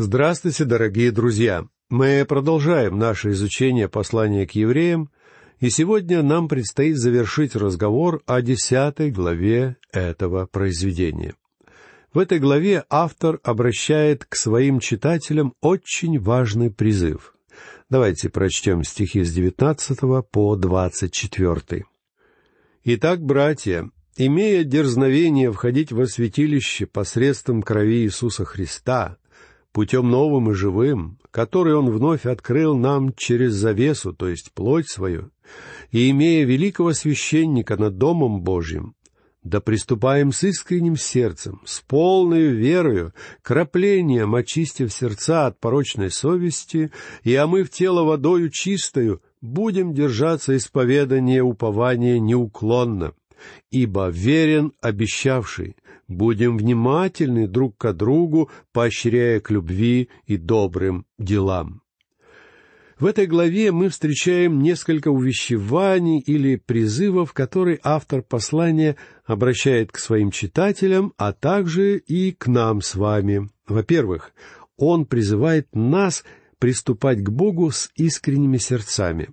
Здравствуйте, дорогие друзья! Мы продолжаем наше изучение послания к евреям, и сегодня нам предстоит завершить разговор о десятой главе этого произведения. В этой главе автор обращает к своим читателям очень важный призыв. Давайте прочтем стихи с 19 по 24. «Итак, братья, имея дерзновение входить во святилище посредством крови Иисуса Христа, путем новым и живым, который Он вновь открыл нам через завесу, то есть плоть свою, и имея великого священника над Домом Божьим, да приступаем с искренним сердцем, с полной верою, краплением очистив сердца от порочной совести и омыв тело водою чистою, будем держаться исповедания упования неуклонно, ибо верен обещавший, будем внимательны друг к другу, поощряя к любви и добрым делам. В этой главе мы встречаем несколько увещеваний или призывов, которые автор послания обращает к своим читателям, а также и к нам с вами. Во-первых, он призывает нас приступать к Богу с искренними сердцами.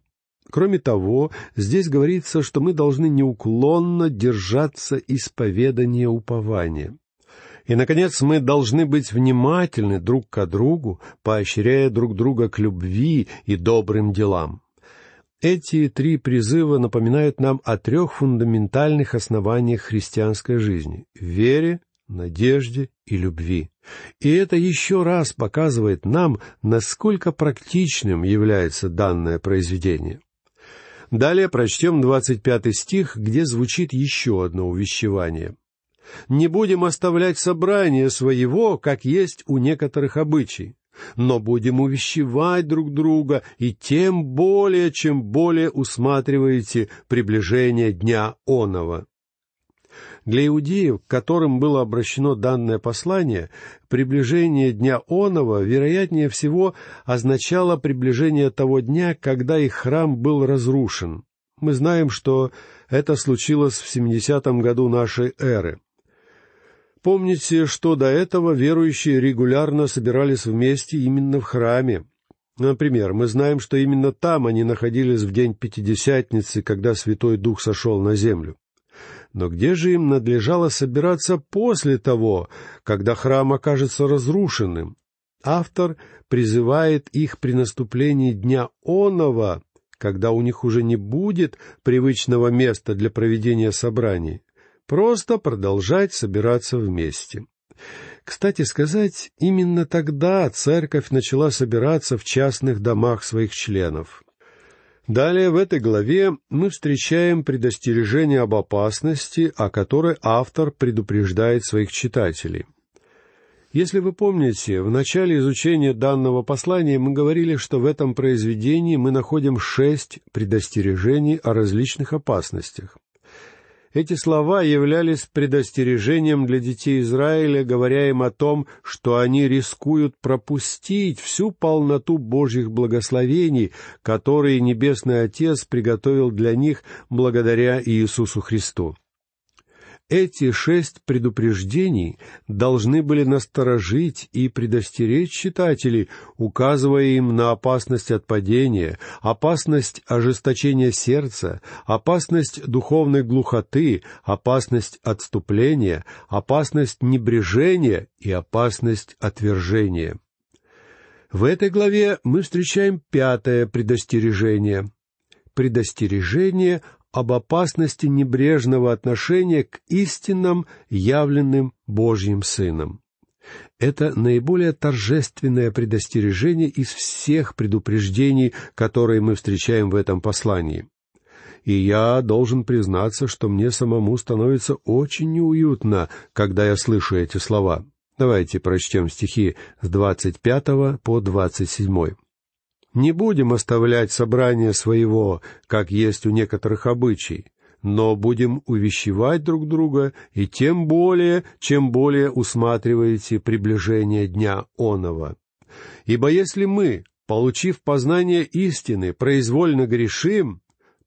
Кроме того, здесь говорится, что мы должны неуклонно держаться исповедания упования. И, наконец, мы должны быть внимательны друг к другу, поощряя друг друга к любви и добрым делам. Эти три призыва напоминают нам о трех фундаментальных основаниях христианской жизни — вере, надежде и любви. И это еще раз показывает нам, насколько практичным является данное произведение. Далее прочтем двадцать пятый стих, где звучит еще одно увещевание. «Не будем оставлять собрание своего, как есть у некоторых обычай, но будем увещевать друг друга, и тем более, чем более усматриваете приближение дня оного». Для иудеев, к которым было обращено данное послание, приближение дня Онова, вероятнее всего, означало приближение того дня, когда их храм был разрушен. Мы знаем, что это случилось в 70-м году нашей эры. Помните, что до этого верующие регулярно собирались вместе именно в храме. Например, мы знаем, что именно там они находились в день Пятидесятницы, когда Святой Дух сошел на землю. Но где же им надлежало собираться после того, когда храм окажется разрушенным? Автор призывает их при наступлении дня Онова, когда у них уже не будет привычного места для проведения собраний, просто продолжать собираться вместе. Кстати сказать, именно тогда церковь начала собираться в частных домах своих членов. Далее в этой главе мы встречаем предостережение об опасности, о которой автор предупреждает своих читателей. Если вы помните, в начале изучения данного послания мы говорили, что в этом произведении мы находим шесть предостережений о различных опасностях. Эти слова являлись предостережением для детей Израиля, говоря им о том, что они рискуют пропустить всю полноту Божьих благословений, которые Небесный Отец приготовил для них благодаря Иисусу Христу. Эти шесть предупреждений должны были насторожить и предостеречь читателей, указывая им на опасность отпадения, опасность ожесточения сердца, опасность духовной глухоты, опасность отступления, опасность небрежения и опасность отвержения. В этой главе мы встречаем пятое предостережение. Предостережение об опасности небрежного отношения к истинным, явленным Божьим Сыном. Это наиболее торжественное предостережение из всех предупреждений, которые мы встречаем в этом послании. И я должен признаться, что мне самому становится очень неуютно, когда я слышу эти слова. Давайте прочтем стихи с двадцать пятого по двадцать седьмой. Не будем оставлять собрание своего, как есть у некоторых обычай, но будем увещевать друг друга, и тем более, чем более усматриваете приближение дня оного. Ибо если мы, получив познание истины, произвольно грешим,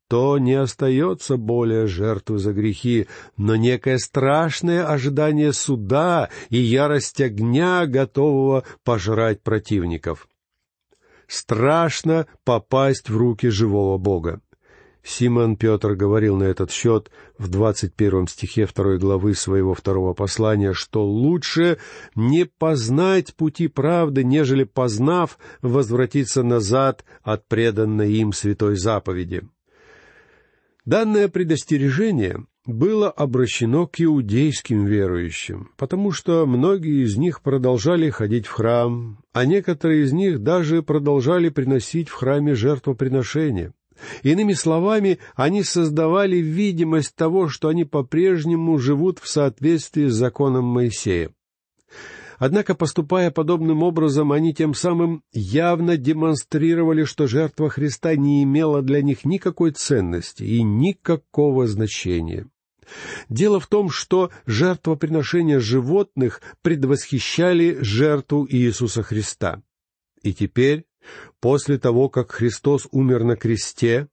то не остается более жертвы за грехи, но некое страшное ожидание суда и ярость огня, готового пожрать противников. Страшно попасть в руки живого Бога. Симон Петр говорил на этот счет в двадцать первом стихе второй главы своего второго послания, что лучше не познать пути правды, нежели познав, возвратиться назад от преданной им святой заповеди. Данное предостережение было обращено к иудейским верующим, потому что многие из них продолжали ходить в храм, а некоторые из них даже продолжали приносить в храме жертвоприношения. Иными словами, они создавали видимость того, что они по-прежнему живут в соответствии с законом Моисея. Однако, поступая подобным образом, они тем самым явно демонстрировали, что жертва Христа не имела для них никакой ценности и никакого значения. Дело в том, что жертвоприношения животных предвосхищали жертву Иисуса Христа. И теперь После того, как Христос умер на кресте,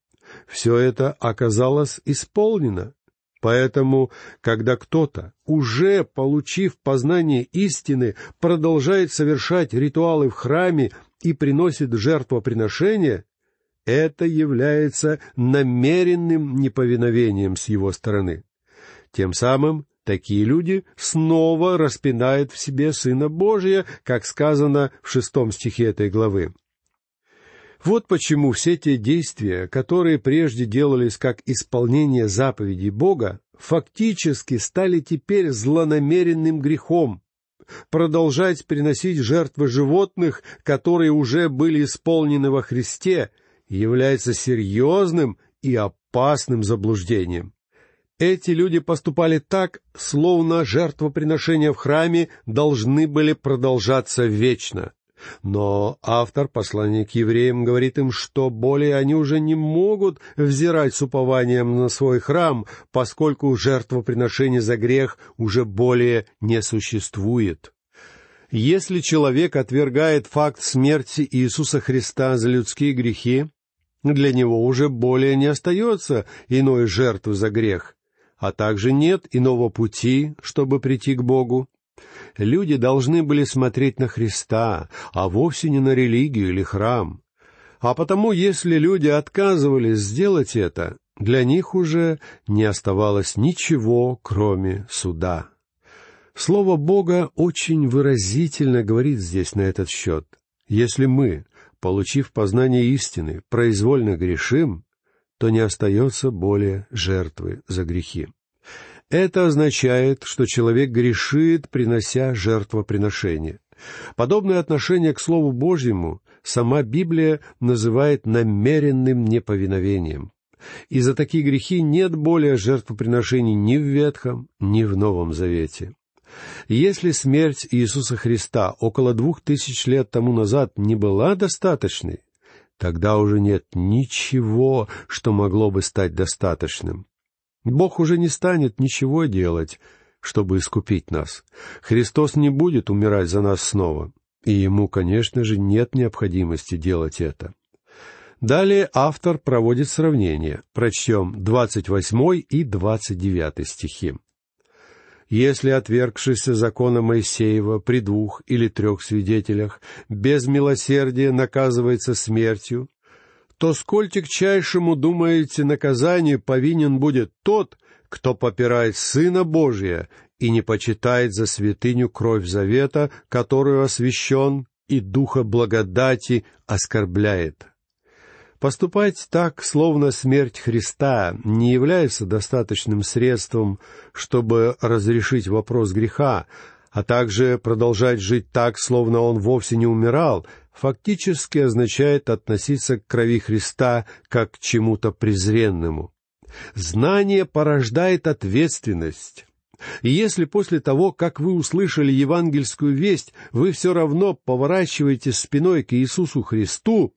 все это оказалось исполнено. Поэтому, когда кто-то, уже получив познание истины, продолжает совершать ритуалы в храме и приносит жертвоприношения, это является намеренным неповиновением с его стороны. Тем самым такие люди снова распинают в себе Сына Божия, как сказано в шестом стихе этой главы. Вот почему все те действия, которые прежде делались как исполнение заповедей Бога, фактически стали теперь злонамеренным грехом. Продолжать приносить жертвы животных, которые уже были исполнены во Христе, является серьезным и опасным заблуждением. Эти люди поступали так, словно жертвоприношения в храме должны были продолжаться вечно. Но автор послания к евреям говорит им, что более они уже не могут взирать с упованием на свой храм, поскольку жертвоприношение за грех уже более не существует. Если человек отвергает факт смерти Иисуса Христа за людские грехи, для него уже более не остается иной жертвы за грех, а также нет иного пути, чтобы прийти к Богу люди должны были смотреть на Христа, а вовсе не на религию или храм. А потому, если люди отказывались сделать это, для них уже не оставалось ничего, кроме суда. Слово Бога очень выразительно говорит здесь на этот счет. Если мы, получив познание истины, произвольно грешим, то не остается более жертвы за грехи. Это означает, что человек грешит, принося жертвоприношение. Подобное отношение к Слову Божьему сама Библия называет намеренным неповиновением. И за такие грехи нет более жертвоприношений ни в Ветхом, ни в Новом Завете. Если смерть Иисуса Христа около двух тысяч лет тому назад не была достаточной, тогда уже нет ничего, что могло бы стать достаточным. Бог уже не станет ничего делать, чтобы искупить нас. Христос не будет умирать за нас снова, и ему, конечно же, нет необходимости делать это. Далее автор проводит сравнение. Прочтем 28 и 29 стихи. «Если отвергшийся закона Моисеева при двух или трех свидетелях без милосердия наказывается смертью, то сколь тягчайшему, думаете, наказанию повинен будет тот, кто попирает Сына Божия и не почитает за святыню кровь завета, которую освящен, и духа благодати оскорбляет. Поступать так, словно смерть Христа, не является достаточным средством, чтобы разрешить вопрос греха, а также продолжать жить так, словно он вовсе не умирал, фактически означает относиться к крови Христа как к чему-то презренному. Знание порождает ответственность. И если после того, как вы услышали евангельскую весть, вы все равно поворачиваете спиной к Иисусу Христу,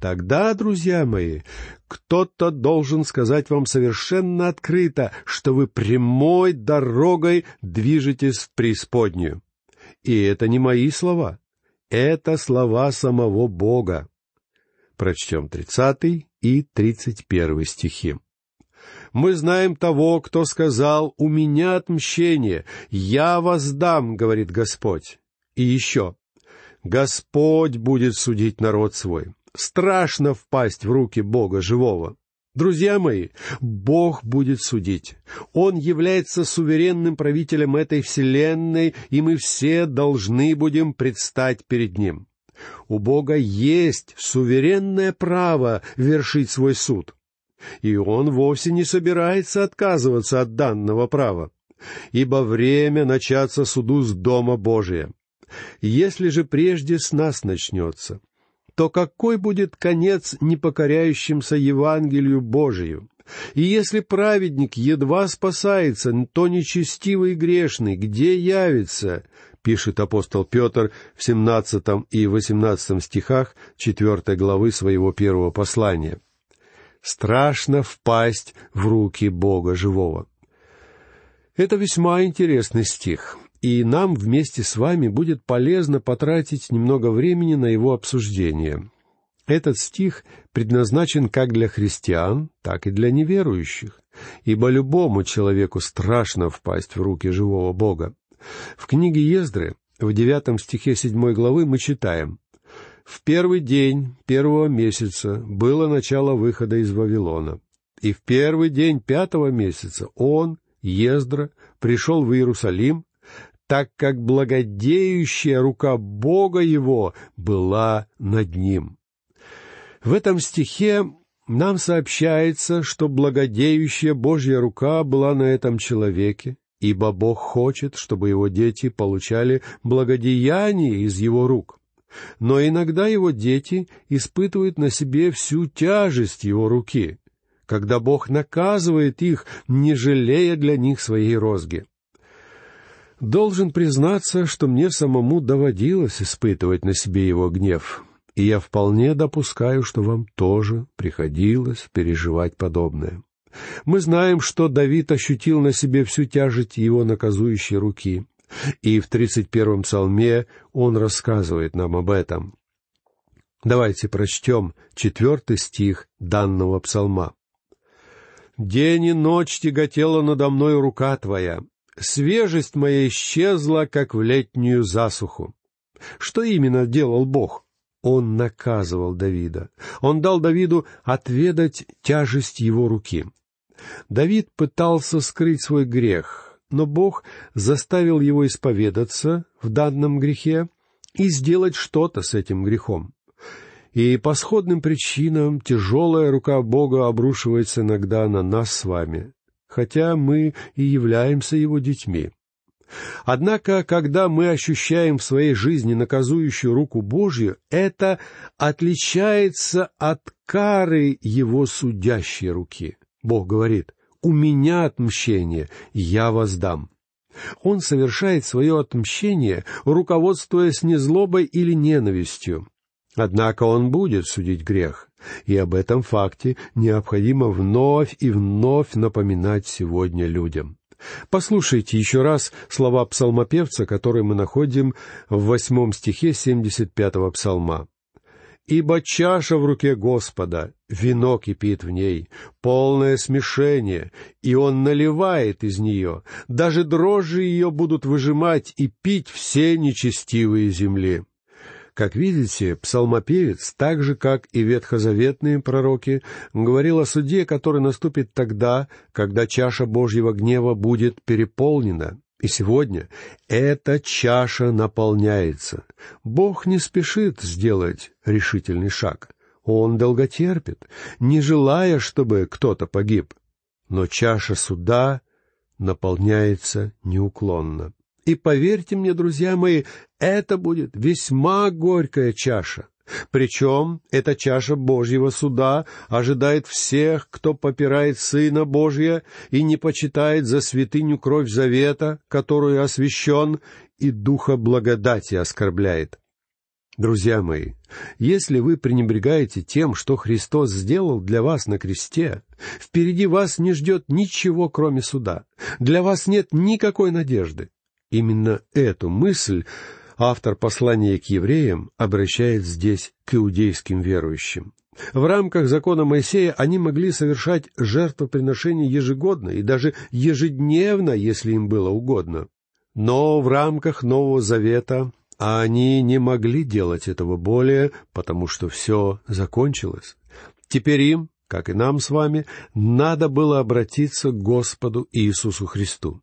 Тогда, друзья мои, кто-то должен сказать вам совершенно открыто, что вы прямой дорогой движетесь в преисподнюю. И это не мои слова. Это слова самого Бога. Прочтем тридцатый и тридцать первый стихи. Мы знаем того, кто сказал, «У меня отмщение, я воздам», — говорит Господь. И еще, «Господь будет судить народ свой». Страшно впасть в руки Бога живого. Друзья мои, Бог будет судить. Он является суверенным правителем этой вселенной, и мы все должны будем предстать перед Ним. У Бога есть суверенное право вершить свой суд. И Он вовсе не собирается отказываться от данного права, ибо время начаться суду с Дома Божия. Если же прежде с нас начнется, то какой будет конец непокоряющимся Евангелию Божию? И если праведник едва спасается, то нечестивый и грешный где явится? Пишет апостол Петр в семнадцатом и восемнадцатом стихах четвертой главы своего первого послания. Страшно впасть в руки Бога живого. Это весьма интересный стих и нам вместе с вами будет полезно потратить немного времени на его обсуждение. Этот стих предназначен как для христиан, так и для неверующих, ибо любому человеку страшно впасть в руки живого Бога. В книге Ездры, в девятом стихе седьмой главы мы читаем «В первый день первого месяца было начало выхода из Вавилона, и в первый день пятого месяца он, Ездра, пришел в Иерусалим, так как благодеющая рука Бога его была над ним. В этом стихе нам сообщается, что благодеющая Божья рука была на этом человеке, ибо Бог хочет, чтобы его дети получали благодеяние из его рук. Но иногда его дети испытывают на себе всю тяжесть его руки, когда Бог наказывает их, не жалея для них своей розги. Должен признаться, что мне самому доводилось испытывать на себе его гнев, и я вполне допускаю, что вам тоже приходилось переживать подобное. Мы знаем, что Давид ощутил на себе всю тяжесть его наказующей руки, и в тридцать первом псалме он рассказывает нам об этом. Давайте прочтем четвертый стих данного псалма. «День и ночь тяготела надо мной рука Твоя, свежесть моя исчезла, как в летнюю засуху. Что именно делал Бог? Он наказывал Давида. Он дал Давиду отведать тяжесть его руки. Давид пытался скрыть свой грех, но Бог заставил его исповедаться в данном грехе и сделать что-то с этим грехом. И по сходным причинам тяжелая рука Бога обрушивается иногда на нас с вами хотя мы и являемся его детьми. Однако, когда мы ощущаем в своей жизни наказующую руку Божью, это отличается от кары его судящей руки. Бог говорит, «У меня отмщение, я воздам». Он совершает свое отмщение, руководствуясь не злобой или ненавистью. Однако он будет судить грех, и об этом факте необходимо вновь и вновь напоминать сегодня людям. Послушайте еще раз слова псалмопевца, которые мы находим в восьмом стихе семьдесят пятого псалма. «Ибо чаша в руке Господа, вино кипит в ней, полное смешение, и Он наливает из нее, даже дрожжи ее будут выжимать и пить все нечестивые земли». Как видите, псалмопевец, так же, как и ветхозаветные пророки, говорил о суде, который наступит тогда, когда чаша Божьего гнева будет переполнена. И сегодня эта чаша наполняется. Бог не спешит сделать решительный шаг. Он долготерпит, не желая, чтобы кто-то погиб. Но чаша суда наполняется неуклонно. И поверьте мне, друзья мои, это будет весьма горькая чаша. Причем эта чаша Божьего суда ожидает всех, кто попирает Сына Божия и не почитает за святыню кровь завета, которую освящен, и духа благодати оскорбляет. Друзья мои, если вы пренебрегаете тем, что Христос сделал для вас на кресте, впереди вас не ждет ничего, кроме суда. Для вас нет никакой надежды. Именно эту мысль автор послания к евреям обращает здесь к иудейским верующим. В рамках закона Моисея они могли совершать жертвоприношения ежегодно и даже ежедневно, если им было угодно. Но в рамках Нового Завета они не могли делать этого более, потому что все закончилось. Теперь им, как и нам с вами, надо было обратиться к Господу Иисусу Христу.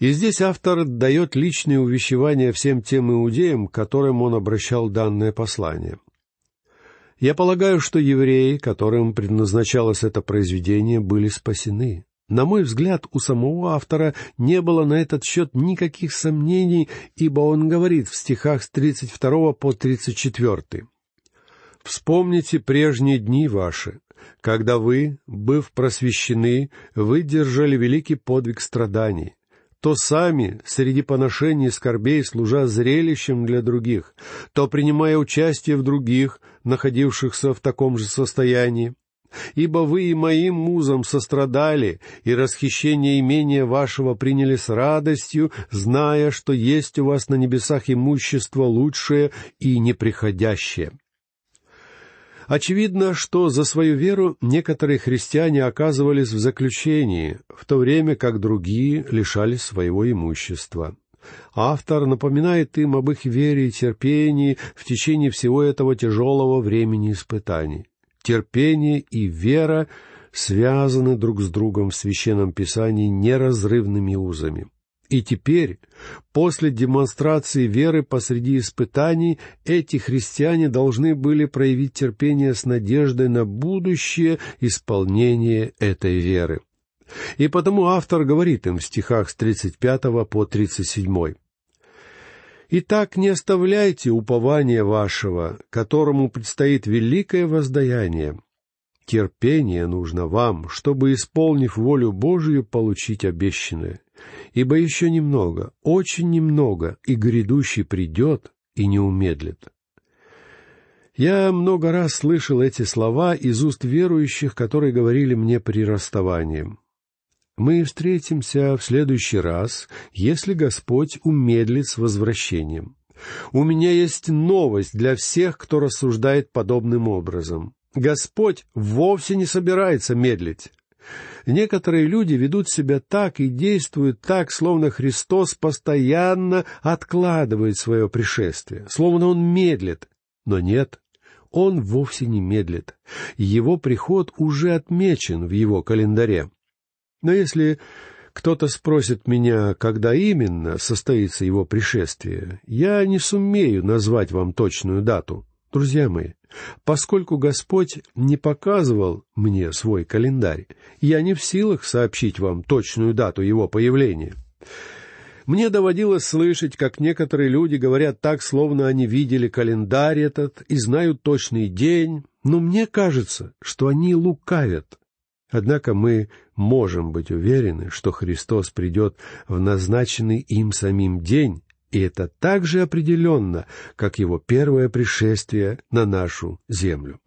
И здесь автор дает личные увещевания всем тем иудеям, к которым он обращал данное послание. Я полагаю, что евреи, которым предназначалось это произведение, были спасены. На мой взгляд, у самого автора не было на этот счет никаких сомнений, ибо он говорит в стихах с 32 по 34. «Вспомните прежние дни ваши, когда вы, быв просвещены, выдержали великий подвиг страданий, то сами, среди поношений и скорбей, служа зрелищем для других, то принимая участие в других, находившихся в таком же состоянии. Ибо вы и моим музам сострадали, и расхищение имения вашего приняли с радостью, зная, что есть у вас на небесах имущество лучшее и неприходящее. Очевидно, что за свою веру некоторые христиане оказывались в заключении, в то время как другие лишались своего имущества. Автор напоминает им об их вере и терпении в течение всего этого тяжелого времени испытаний. Терпение и вера связаны друг с другом в Священном Писании неразрывными узами. И теперь, после демонстрации веры посреди испытаний, эти христиане должны были проявить терпение с надеждой на будущее исполнение этой веры. И потому автор говорит им в стихах с 35 по 37. «Итак, не оставляйте упования вашего, которому предстоит великое воздаяние. Терпение нужно вам, чтобы, исполнив волю Божию, получить обещанное ибо еще немного, очень немного, и грядущий придет и не умедлит. Я много раз слышал эти слова из уст верующих, которые говорили мне при расставании. Мы встретимся в следующий раз, если Господь умедлит с возвращением. У меня есть новость для всех, кто рассуждает подобным образом. Господь вовсе не собирается медлить. Некоторые люди ведут себя так и действуют так, словно Христос постоянно откладывает свое пришествие, словно Он медлит. Но нет, Он вовсе не медлит. Его приход уже отмечен в Его календаре. Но если кто-то спросит меня, когда именно состоится Его пришествие, я не сумею назвать вам точную дату. Друзья мои, поскольку Господь не показывал мне свой календарь, я не в силах сообщить вам точную дату его появления. Мне доводилось слышать, как некоторые люди говорят так, словно они видели календарь этот и знают точный день, но мне кажется, что они лукавят. Однако мы можем быть уверены, что Христос придет в назначенный им самим день, и это так же определенно, как его первое пришествие на нашу землю.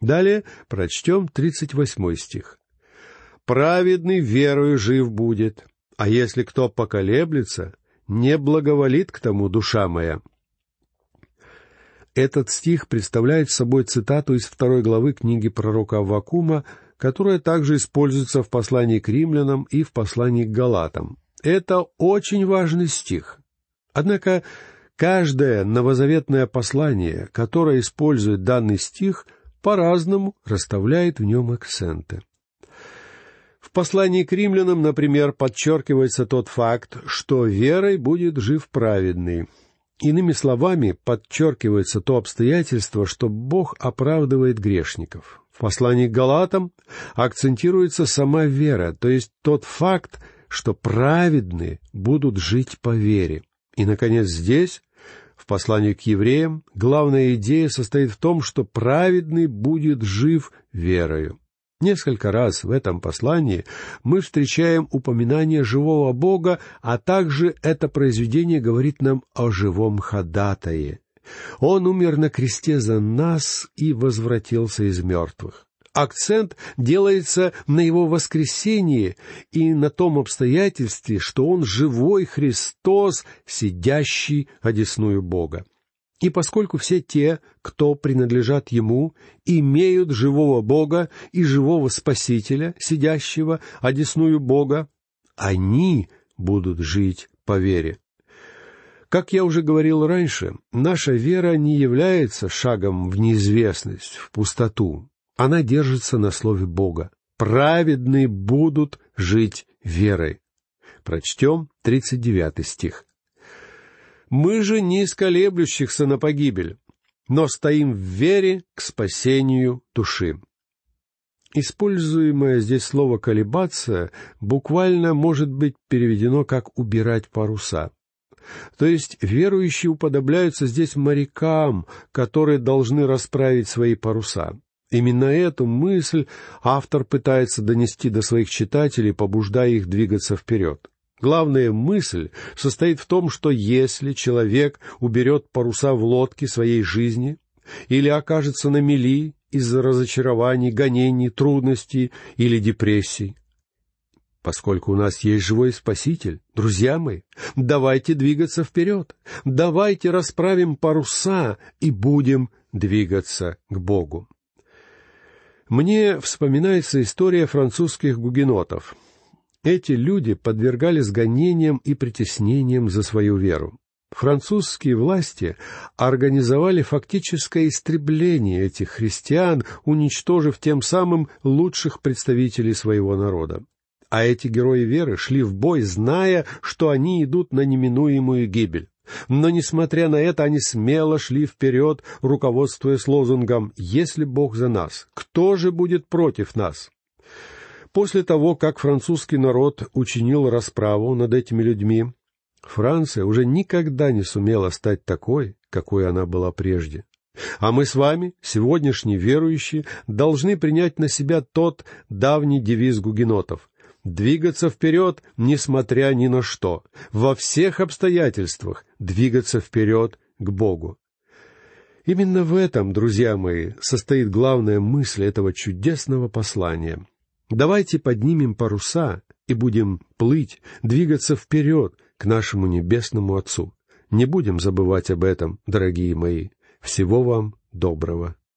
Далее прочтем тридцать восьмой стих. «Праведный верою жив будет, а если кто поколеблется, не благоволит к тому душа моя». Этот стих представляет собой цитату из второй главы книги пророка Аввакума, которая также используется в послании к римлянам и в послании к галатам. Это очень важный стих. Однако каждое новозаветное послание, которое использует данный стих, по-разному расставляет в нем акценты. В послании к римлянам, например, подчеркивается тот факт, что верой будет жив праведный. Иными словами, подчеркивается то обстоятельство, что Бог оправдывает грешников. В послании к Галатам акцентируется сама вера, то есть тот факт, что праведные будут жить по вере. И, наконец, здесь, в послании к евреям, главная идея состоит в том, что праведный будет жив верою. Несколько раз в этом послании мы встречаем упоминание живого Бога, а также это произведение говорит нам о живом ходатае. Он умер на кресте за нас и возвратился из мертвых акцент делается на его воскресении и на том обстоятельстве, что он живой Христос, сидящий одесную Бога. И поскольку все те, кто принадлежат Ему, имеют живого Бога и живого Спасителя, сидящего одесную Бога, они будут жить по вере. Как я уже говорил раньше, наша вера не является шагом в неизвестность, в пустоту. Она держится на слове Бога. Праведные будут жить верой. Прочтем 39 стих. Мы же не из колеблющихся на погибель, но стоим в вере к спасению души. Используемое здесь слово «колебаться» буквально может быть переведено как «убирать паруса». То есть верующие уподобляются здесь морякам, которые должны расправить свои паруса. Именно эту мысль автор пытается донести до своих читателей, побуждая их двигаться вперед. Главная мысль состоит в том, что если человек уберет паруса в лодке своей жизни или окажется на мели из-за разочарований, гонений, трудностей или депрессий, поскольку у нас есть живой Спаситель, друзья мои, давайте двигаться вперед, давайте расправим паруса и будем двигаться к Богу. Мне вспоминается история французских гугенотов — эти люди подвергались гонениям и притеснениям за свою веру. Французские власти организовали фактическое истребление этих христиан, уничтожив тем самым лучших представителей своего народа. А эти герои веры шли в бой, зная, что они идут на неминуемую гибель. Но, несмотря на это, они смело шли вперед, руководствуясь лозунгом «Если Бог за нас, кто же будет против нас?» После того, как французский народ учинил расправу над этими людьми, Франция уже никогда не сумела стать такой, какой она была прежде. А мы с вами, сегодняшние верующие, должны принять на себя тот давний девиз гугенотов — двигаться вперед, несмотря ни на что, во всех обстоятельствах двигаться вперед к Богу. Именно в этом, друзья мои, состоит главная мысль этого чудесного послания — Давайте поднимем паруса и будем плыть, двигаться вперед к нашему небесному Отцу. Не будем забывать об этом, дорогие мои. Всего вам доброго.